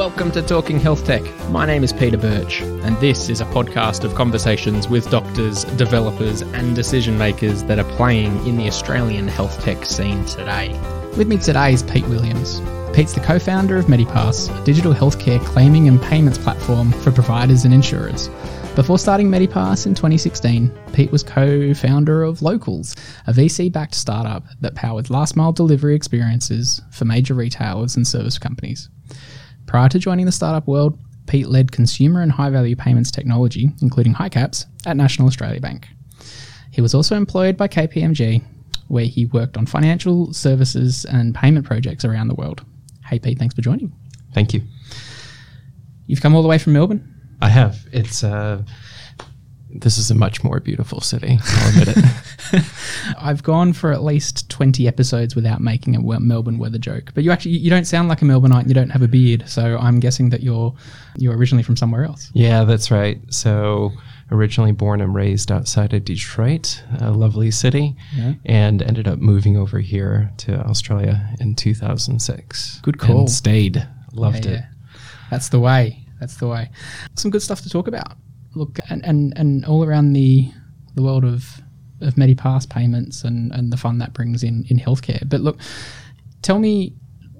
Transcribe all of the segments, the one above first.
Welcome to Talking Health Tech. My name is Peter Birch, and this is a podcast of conversations with doctors, developers, and decision makers that are playing in the Australian health tech scene today. With me today is Pete Williams. Pete's the co founder of Medipass, a digital healthcare claiming and payments platform for providers and insurers. Before starting Medipass in 2016, Pete was co founder of Localz, a VC backed startup that powered last mile delivery experiences for major retailers and service companies. Prior to joining the startup world, Pete led consumer and high value payments technology, including HICAPS, at National Australia Bank. He was also employed by KPMG, where he worked on financial services and payment projects around the world. Hey, Pete, thanks for joining. Thank you. You've come all the way from Melbourne. I have. It's uh, this is a much more beautiful city. I'll admit it. I've gone for at least 20 episodes without making a Melbourne weather joke. But you actually you don't sound like a Melbourneite and you don't have a beard, so I'm guessing that you're you're originally from somewhere else. yeah, that's right. So originally born and raised outside of Detroit, a lovely city, Yeah. and ended up moving over here to Australia in 2006. Good call. And stayed. Loved Yeah, it. That's the way. That's the way. Some good stuff to talk about. Look, and and, and all around the the world of of Medipass payments and and the fun that brings in in healthcare. But look, tell me,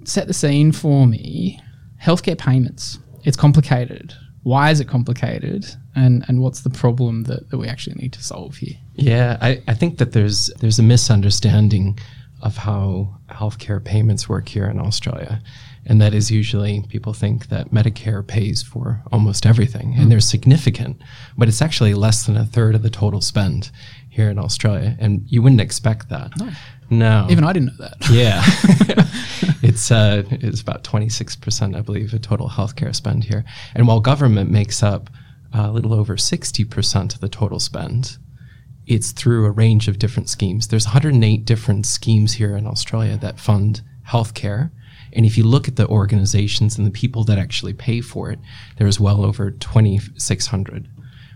set the scene for me. Healthcare payments. It's complicated. Why is it complicated? And and what's the problem that, that we actually need to solve here? Yeah, I, I think that there's there's a misunderstanding of how healthcare payments work here in Australia. And that is usually people think that Medicare pays for almost everything and they're significant, but it's actually less than a third of the total spend here in Australia. And you wouldn't expect that. No. No. Even I didn't know that. Yeah, it's uh, it's about twenty six percent, I believe, of total healthcare spend here. And while government makes up a little over sixty percent of the total spend, it's through a range of different schemes. There's 108 different schemes here in Australia that fund healthcare. And if you look at the organizations and the people that actually pay for it, there's well over 2,600,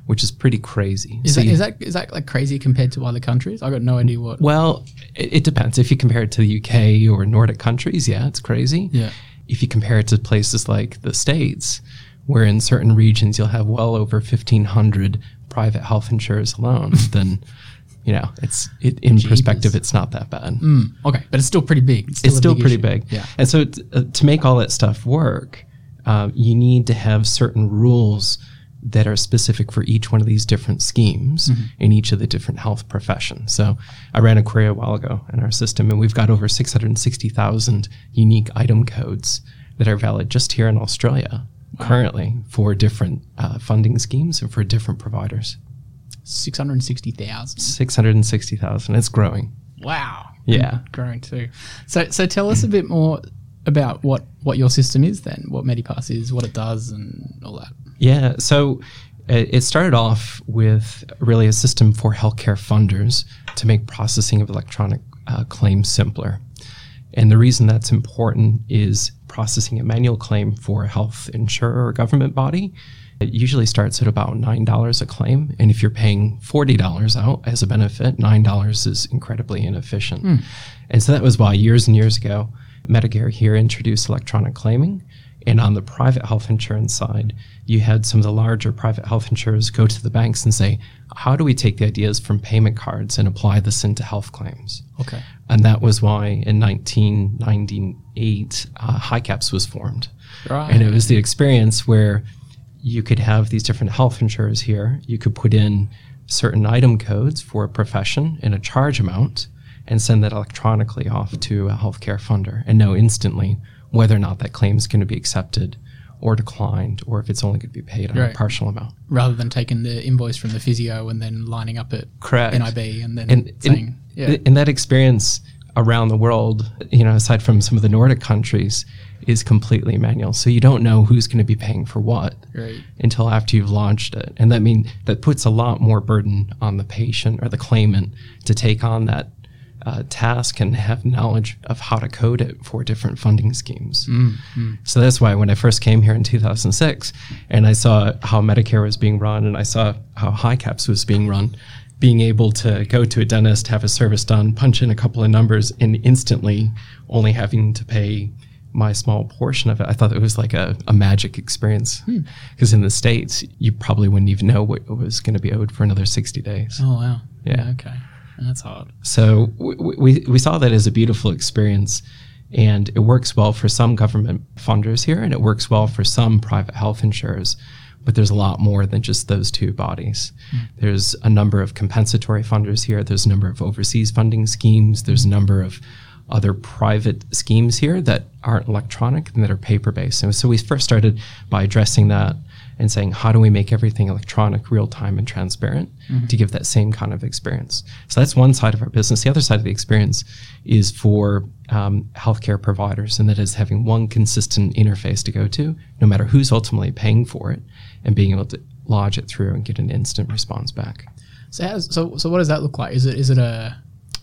which is pretty crazy. Is So that, you- is that is that like crazy compared to other countries? I got no idea what. well, it, it depends. If you compare it to the UK or Nordic countries, yeah, it's crazy. Yeah. If you compare it to places like the States, where in certain regions you'll have well over 1,500 private health insurers alone, then, you know, it's it, in perspective, it's not that bad. Okay, but it's still pretty big. It's a still big pretty issue. big. Yeah. And so t- uh, to make all that stuff work, uh, you need to have certain rules that are specific for each one of these different schemes Mm-hmm. in each of the different health professions. So I ran a query a while ago in our system, and we've got over 660,000 unique item codes that are valid just here in Australia currently for different uh, funding schemes and for different providers. Six hundred and sixty thousand. 660,000. It's growing. Wow. Yeah. And growing too. So so tell us a bit more about what what your system is then, what Medipass is, what it does, and all that. Yeah, so it it started off with really a system for healthcare funders to make processing of electronic uh, claims simpler. And the reason that's important is processing a manual claim for a health insurer or government body. It usually starts at about $9 a claim. And if you're paying $40 out as a benefit, $9 is incredibly inefficient. And so that was why years and years ago, Medicare here introduced electronic claiming. And on the private health insurance side, you had some of the larger private health insurers go to the banks and say, how do we take the ideas from payment cards and apply this into health claims? Okay. And that was why in 1998, uh, HICAPS was formed. Right. And it was the experience where you could have these different health insurers here. You could put in certain item codes for a profession and a charge amount and send that electronically off to a healthcare funder and know instantly whether or not that claim is going to be accepted or declined or if it's only going to be paid on Right. a partial amount. Rather than taking the invoice from the physio and then lining up at Correct. NIB and then and saying, in, yeah, in that experience around the world, you know, aside from some of the Nordic countries, is completely manual. So you don't know who's going to be paying for what Right. until after you've launched it, and that mean that puts a lot more burden on the patient or the claimant to take on that uh, task and have knowledge of how to code it for different funding schemes. So that's why when I first came here in 2006 and I saw how Medicare was being run and I saw how HICAPS was being run, being able to go to a dentist, have a service done, punch in a couple of numbers, and instantly only having to pay my small portion of it, I thought it was like a, a magic experience. Hmm. Because in the States, you probably wouldn't even know what was going to be owed for another 60 days. Oh wow. Yeah. okay. That's hard. So we, we, we saw that as a beautiful experience. And it works well for some government funders here, and it works well for some private health insurers. But there's a lot more than just those two bodies. Mm. There's a number of compensatory funders here. There's a number of overseas funding schemes. There's a number of other private schemes here that aren't electronic and that are paper based. And so we first started by addressing that and saying, how do we make everything electronic, real time, and transparent to give that same kind of experience? So that's one side of our business. The other side of the experience is for um, healthcare providers, and that is having one consistent interface to go to, no matter who's ultimately paying for it, and being able to lodge it through and get an instant response back. So how's, so so what does that look like? Is it is it a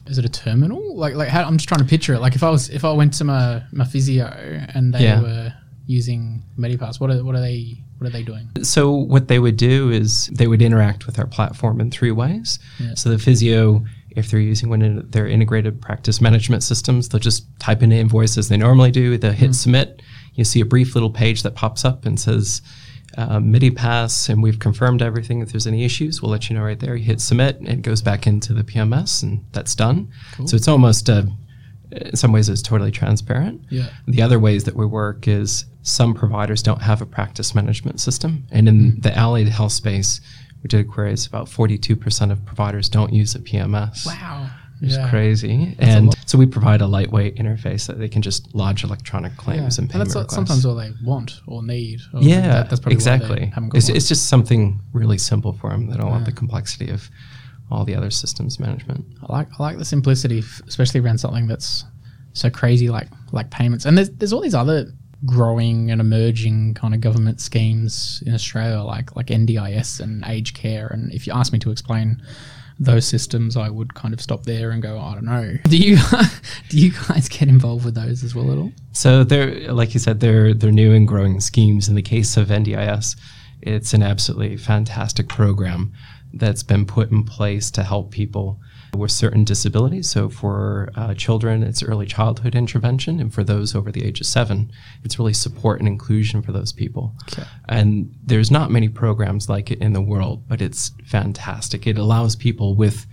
is it a terminal? Like like how, I'm just trying to picture it. Like if I was if I went to my my physio and they Yeah. were using Medipass, what are what are they what are they doing? So what they would do is they would interact with our platform in three ways. Yeah. So the physio, if they're using one of their integrated practice management systems, they'll just type in an invoice as they normally do. They'll hit submit. You see a brief little page that pops up and says uh, Medipass, and we've confirmed everything. If there's any issues, we'll let you know right there. You hit submit, and it goes back into the PMS, and that's done. So it's almost, uh, in some ways, it's totally transparent. Yeah. The other ways that we work is some providers don't have a practice management system. And in mm-hmm. the allied health space, we did a query, it's about 42% of providers don't use a PMS. Wow. It's Yeah. crazy. and so we provide a lightweight interface that they can just lodge electronic Yeah. claims and And payment that's what- requests. sometimes all they want or need. Or yeah, that- that's probably exactly. got It's, it's just something really simple for them. They don't want the complexity of all the other systems management. I like I like the simplicity, f- especially around something that's so crazy like like payments. And there's there's all these other growing and emerging kind of government schemes in Australia, like like NDIS and aged care. And if you ask me to explain those systems, I would kind of stop there and go, I don't know. Do you do you guys get involved with those as well at all? So they're like you said, they're they're new and growing schemes. In the case of NDIS, it's an absolutely fantastic program that's been put in place to help people with certain disabilities. So for uh, children, it's early childhood intervention, and for those over the age of seven, it's really support and inclusion for those people. Okay. And there's not many programs like it in the world, but it's fantastic. It allows people with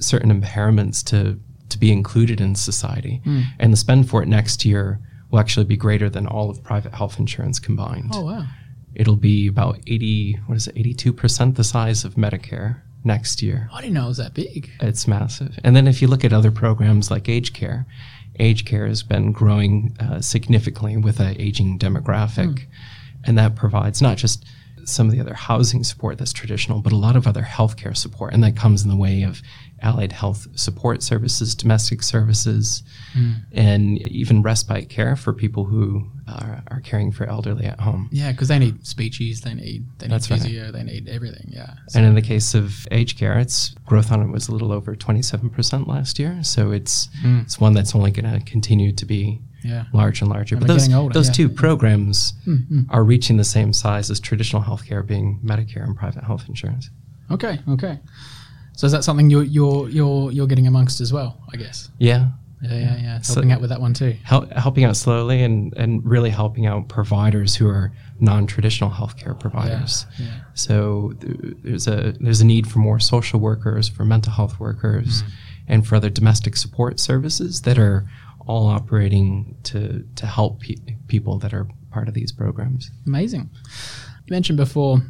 certain impairments to to be included in society, and the spend for it next year will actually be greater than all of private health insurance combined. Oh wow. It'll be about 80, what is it, 82% the size of Medicare next year. I didn't know it was that big. It's massive. And then if you look at other programs like aged care, aged care has been growing uh, significantly with an aging demographic. And that provides not just some of the other housing support that's traditional, but a lot of other healthcare support. And that comes in the way of allied health support services, domestic services, hmm. and even respite care for people who are, are caring for elderly at home. Yeah, because they need speeches, they need they need That's right. physio, they need everything. Yeah. So- And in the case of aged care, its growth on it was a little over 27% last year. So it's hmm. it's one that's only going to continue to be yeah. larger and larger. And but those, older, those yeah. two programs hmm, are reaching the same size as traditional healthcare being Medicare and private health insurance. Okay. Okay. So is that something you're you're you're you're getting amongst as well? I guess. Yeah. Yeah, yeah, yeah. So- Helping out with that one too. Hel- helping out slowly and, and really helping out providers who are non-traditional healthcare providers. yeah. So th- there's a there's a need for more social workers, for mental health workers, hmm. and for other domestic support services that are all operating to to help pe- people that are part of these programs. Amazing. You mentioned before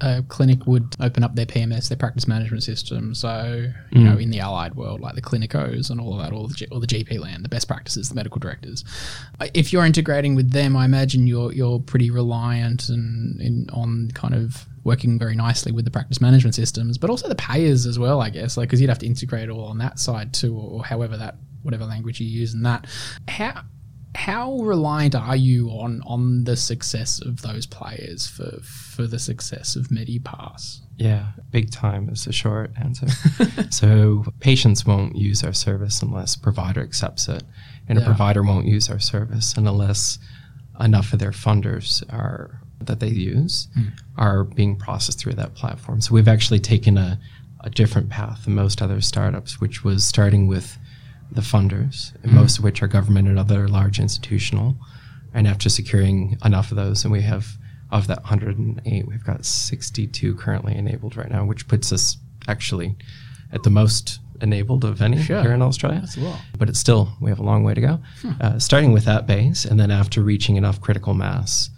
a clinic would open up their PMS, their practice management system. So, you know, hmm. in the allied world, like the Clinikos and all of that, all the, G- all the GP land, the best practices, the medical directors. If you're integrating with them, I imagine you're you're pretty reliant and in, on kind of working very nicely with the practice management systems, but also the payers as well, I guess, like because you'd have to integrate all on that side too, or, or however that whatever language you use in that. How how reliant are you on on the success of those players for for the success of Medipass? Yeah, big time is the short answer. so patients won't use our service unless provider accepts it, and Yeah. a provider won't use our service unless enough of their funders are that they use hmm. are being processed through that platform. So we've actually taken a, a different path than most other startups, which was starting with the funders, and most of which are government and other large institutional And after securing enough of those, and we have of that 108, we've got 62 currently enabled right now, which puts us actually at the most enabled of any Sure. here in Australia. That's. But it's still, we have a long way to go. Uh, starting with that base, and then after reaching enough critical mass,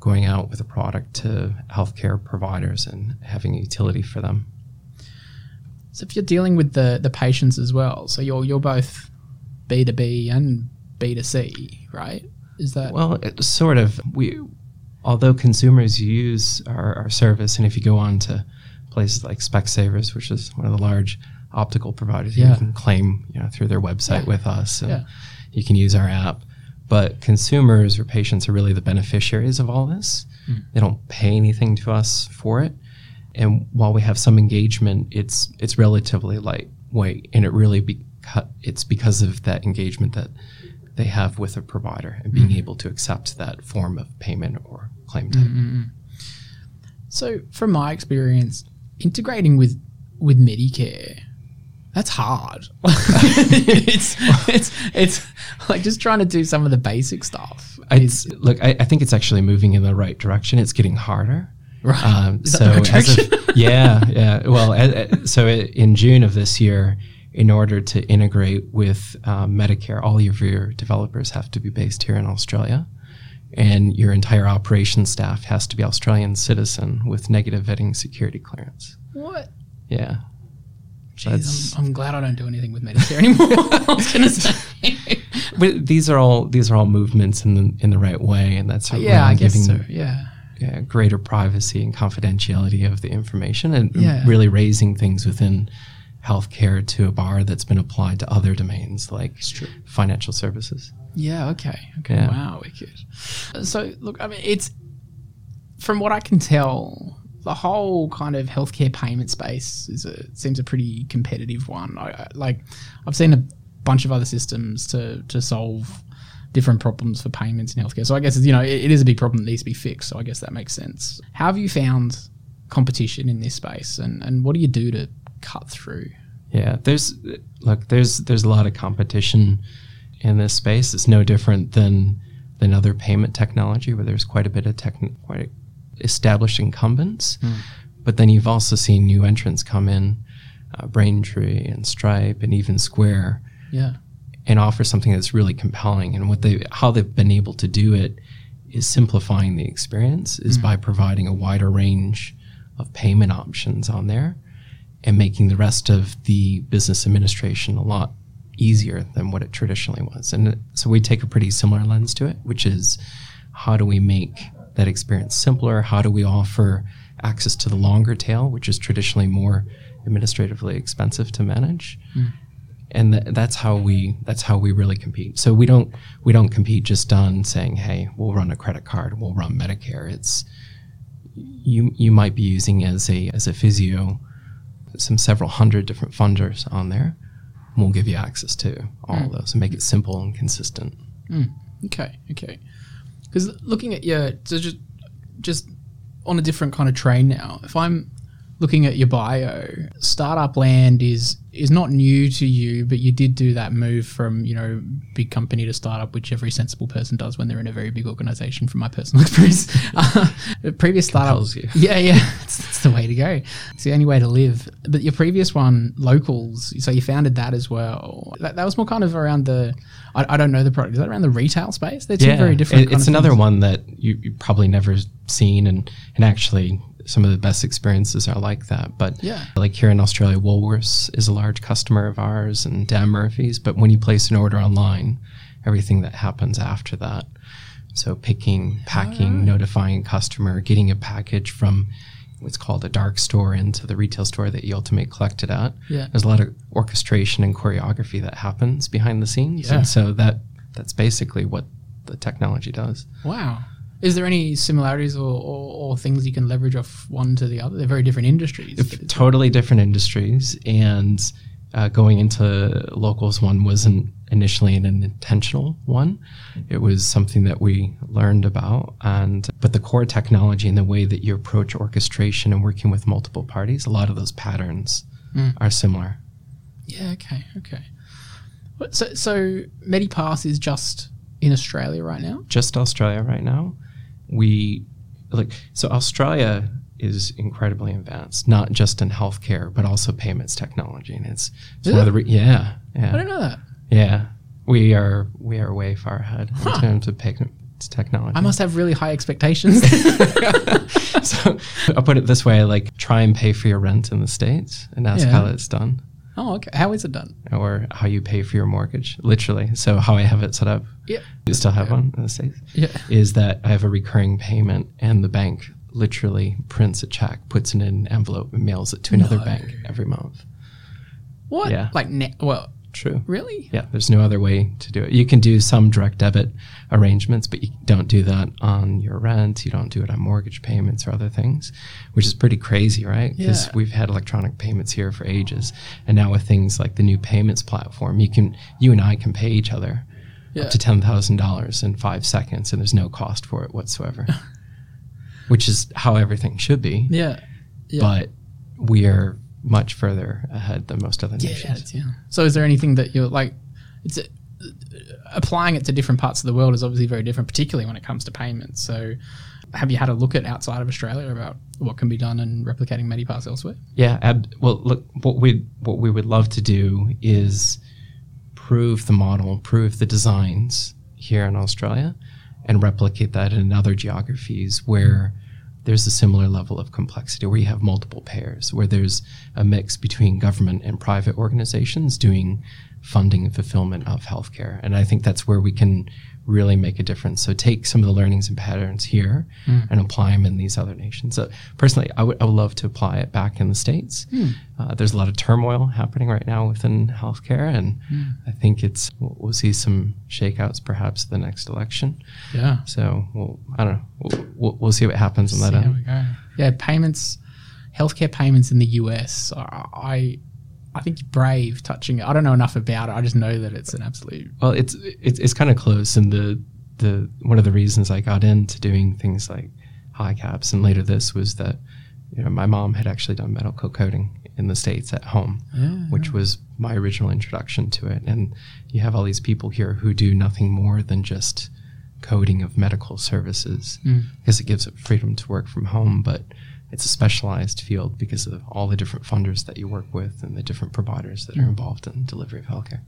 going out with a product to healthcare providers and having a utility for them. So if you're dealing with the the patients as well, so you're you're both B two B and B two C, right? Is that Well, it, sort of. We, although consumers use our, our service, and if you go on to places like Specsavers, which is one of the large optical providers, Yeah. you can claim you know through their website Yeah. with us, and Yeah. you can use our app. But consumers or patients are really the beneficiaries of all this. Hmm. They don't pay anything to us for it, and while we have some engagement, it's it's relatively lightweight, and it really beca- it's because of that engagement that they have with a provider and being mm-hmm. able to accept that form of payment or claim mm-hmm, type. Mm-hmm. so? From my experience, integrating with with Medicare, that's hard. it's it's it's like just trying to do some of the basic stuff. It's look, I, I think it's actually moving in the right direction. It's getting harder. Right. Um, so as of- yeah, yeah. Well, a- a- so in June of this year, in order to integrate with um, Medicare, all of your developers have to be based here in Australia, and your entire operations staff has to be Australian citizen with negative vetting security clearance. what? Yeah. Jeez, I'm, I'm glad I don't do anything with Medicare anymore. I was gonna say. But these are all these are all movements in the in the right way, and that's yeah, I guess so. Yeah. Yeah, greater privacy and confidentiality of the information, and Yeah. really raising things within healthcare to a bar that's been applied to other domains like financial services. Yeah. Okay. Okay. Yeah. Wow. Wicked. So look, I mean, it's from what I can tell, the whole kind of healthcare payment space is a seems a pretty competitive one. I, I like, I've seen a bunch of other systems to to solve different problems for payments in healthcare. So I guess you know it, it is a big problem that needs to be fixed. So I guess that makes sense. How have you found competition in this space, and and what do you do to cut through? Yeah, there's look, there's there's a lot of competition in this space. It's no different than than other payment technology where there's quite a bit of tech, quite established incumbents. But then you've also seen new entrants come in, uh, Braintree and Stripe and even Square, Yeah. And offer something that's really compelling. And what they how they've been able to do it is simplifying the experience is mm-hmm. by providing a wider range of payment options on there and making the rest of the business administration a lot easier than what it traditionally was. And so we take a pretty similar lens to it, which is how do we make that experience simpler? How do we offer access to the longer tail, which is traditionally more administratively expensive to manage? Mm. And th- that's how we that's how we really compete. So we don't we don't compete just on saying, "Hey, we'll run a credit card, we'll run Medicare." It's you you might be using as a as a physio some several hundred different funders on there. And we'll give you access to all of those and make it simple and consistent. Hmm. Okay, okay. Because looking at your so just just on a different kind of train now. If I'm looking at your bio, startup land is is not new to you, but you did do that move from you know big company to startup, which every sensible person does when they're in a very big organization. From my personal experience, uh, previous startup, yeah, yeah, it's, it's the way to go. It's the only way to live. But your previous one, Localz, so you founded that as well. That, that was more kind of around the. I, I don't know the product. Is that around the retail space? They're two very different. it- it's another things. one that you you probably never seen, and and actually some of the best experiences are like that. But Yeah. like here in Australia, Woolworths is a large customer of ours, and Dan Murphy's. But when you place an order online, everything that happens after that, so picking, packing, notifying a customer, getting a package from what's called a dark store into the retail store that you ultimately collect it at. Yeah. There's a lot of orchestration and choreography that happens behind the scenes. Yeah. And so that that's basically what the technology does. Wow. Is there any similarities or, or, or things you can leverage off one to the other? They're very different industries. Totally different industries, and uh, going into Localz one wasn't initially an intentional one. It was something that we learned about, and but the core technology and the way that you approach orchestration and working with multiple parties, a lot of those patterns are similar. Yeah. Okay. Okay. So, so Medipass is just in Australia right now? just Australia right now. We like so Australia is incredibly advanced, not just in healthcare but also payments technology, and it's, it's one of the re- yeah I yeah didn't know that. yeah we are we are way far ahead in terms of payments technology. I must have really high expectations. so I'll put it this way: like try and pay for your rent in the states, and ask Yeah. how it's done, oh, okay. How is it done? or how you pay for your mortgage, literally. So how I have it set up. Yeah. You still have one in the states. Yeah. is that I have a recurring payment and the bank literally prints a check, puts it in an envelope, and mails it to another No. bank every month. What? Yeah. Like, well, True. really? Yeah, there's no other way to do it. You can do some direct debit arrangements, but you don't do that on your rent. You don't do it on mortgage payments or other things, which is pretty crazy, right? Because Yeah. we've had electronic payments here for ages, and now with things like the new payments platform, you can, you and I can pay each other Yeah. up to ten thousand dollars in five seconds, and there's no cost for it whatsoever. which is how everything should be. Yeah. Yeah. But we are much further ahead than most other nations. yeah. So, is there anything that you're like? It's uh, applying it to different parts of the world is obviously very different, particularly when it comes to payments. So, have you had a look at outside of Australia about what can be done in replicating Medipass elsewhere? Yeah. Ab- well, look, what we what we would love to do is prove the model, prove the designs here in Australia, and replicate that in other geographies where there's a similar level of complexity, where you have multiple pairs, where there's a mix between government and private organizations doing funding and fulfillment of healthcare. And I think that's where we can really make a difference. So take some of the learnings and patterns here hmm. and apply them in these other nations. So personally, I would, I would love to apply it back in the States. Hmm. Uh, there's a lot of turmoil happening right now within healthcare, and hmm. I think it's we'll, we'll see some shakeouts perhaps the next election. Yeah. So we'll, I don't know. We'll, we'll, we'll see what happens on that See end. we go. Yeah, payments, healthcare payments in the US. I, I think you're brave touching it. I don't know enough about it. I just know that it's an absolute. Well, it's it's, it's kind of close, and the the one of the reasons I got into doing things like HICAPS and later this was that you know my mom had actually done medical coding in the states at home, ah. which was my original introduction to it. And you have all these people here who do nothing more than just coding of medical services hmm. because it gives it freedom to work from home, but it's a specialized field because of all the different funders that you work with and the different providers that are mm. involved in delivery of healthcare.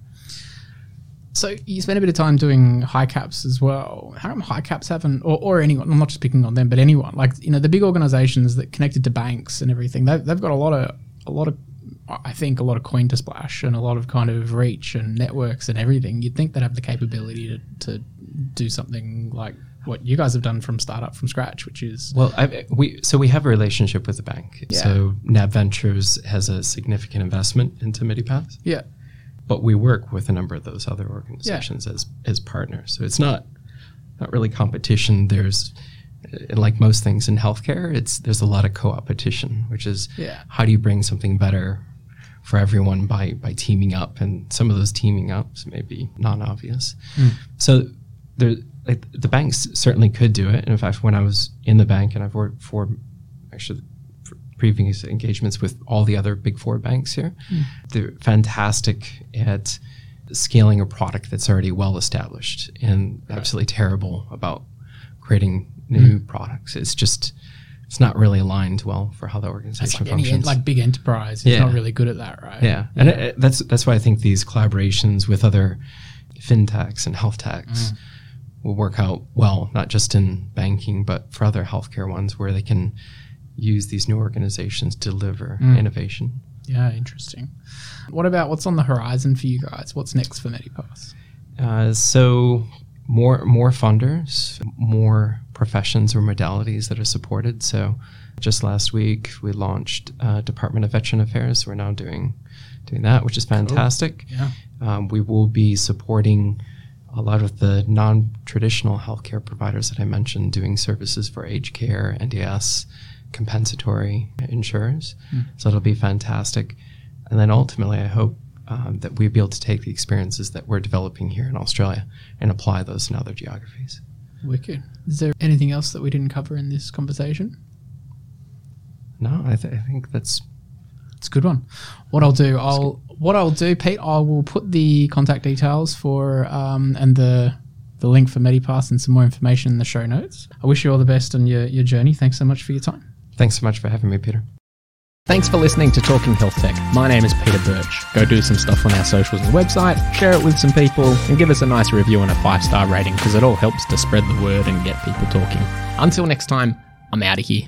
So you spent a bit of time doing HICAPS as well. How come HICAPS haven't, or, or anyone? I'm not just picking on them, but anyone like you know the big organisations that connected to banks and everything. They've, they've got a lot of a lot of I think a lot of coin to splash and a lot of kind of reach and networks and everything. You'd think they'd have the capability to, to do something like what you guys have done from startup from scratch, which is Well, I, we so we have a relationship with the bank. Yeah. So NAB Ventures has a significant investment into Medipass, yeah, but we work with a number of those other organizations as as partners. So it's not not really competition. There's like most things in healthcare, it's there's a lot of co-opetition, which is Yeah. how do you bring something better for everyone by by teaming up, and some of those teaming ups may be non-obvious. Hmm. So there, like, the banks certainly could do it. And in fact, when I was in the bank, and I've worked for actually for previous engagements with all the other big four banks here, hmm. they're fantastic at scaling a product that's already well established and absolutely terrible about creating new hmm. products. It's just it's not really aligned well for how the organization like any functions. like big enterprise. It's Yeah. not really good at that, right? Yeah, and It, it- that's that's why I think these collaborations with other fintechs and health techs hmm. Will work out well, not just in banking, but for other healthcare ones where they can use these new organizations to deliver innovation. Yeah, interesting. What about what's on the horizon for you guys? What's next for Medipass? Uh, so more more funders, more professions or modalities that are supported. So just last week we launched uh, Department of Veteran Affairs. We're now doing doing that, which is fantastic. Yeah. Um, we will be supporting a lot of the non-traditional healthcare providers that I mentioned, doing services for aged care, NDIS, compensatory insurers. So it'll be fantastic. And then ultimately, I hope um, that we'll be able to take the experiences that we're developing here in Australia and apply those in other geographies. Wicked. Is there anything else that we didn't cover in this conversation? No, I, th- I think that's It's a good one. What I'll do, I'll what I'll do, Pete, I will put the contact details for um, and the the link for Medipass and some more information in the show notes. I wish you all the best on your, your journey. Thanks so much for your time. Thanks so much for having me, Peter. Thanks for listening to Talking Health Tech. My name is Peter Birch. Go do some stuff on our socials and website, share it with some people, and give us a nice review and a five star rating because it all helps to spread the word and get people talking. Until next time, I'm out of here.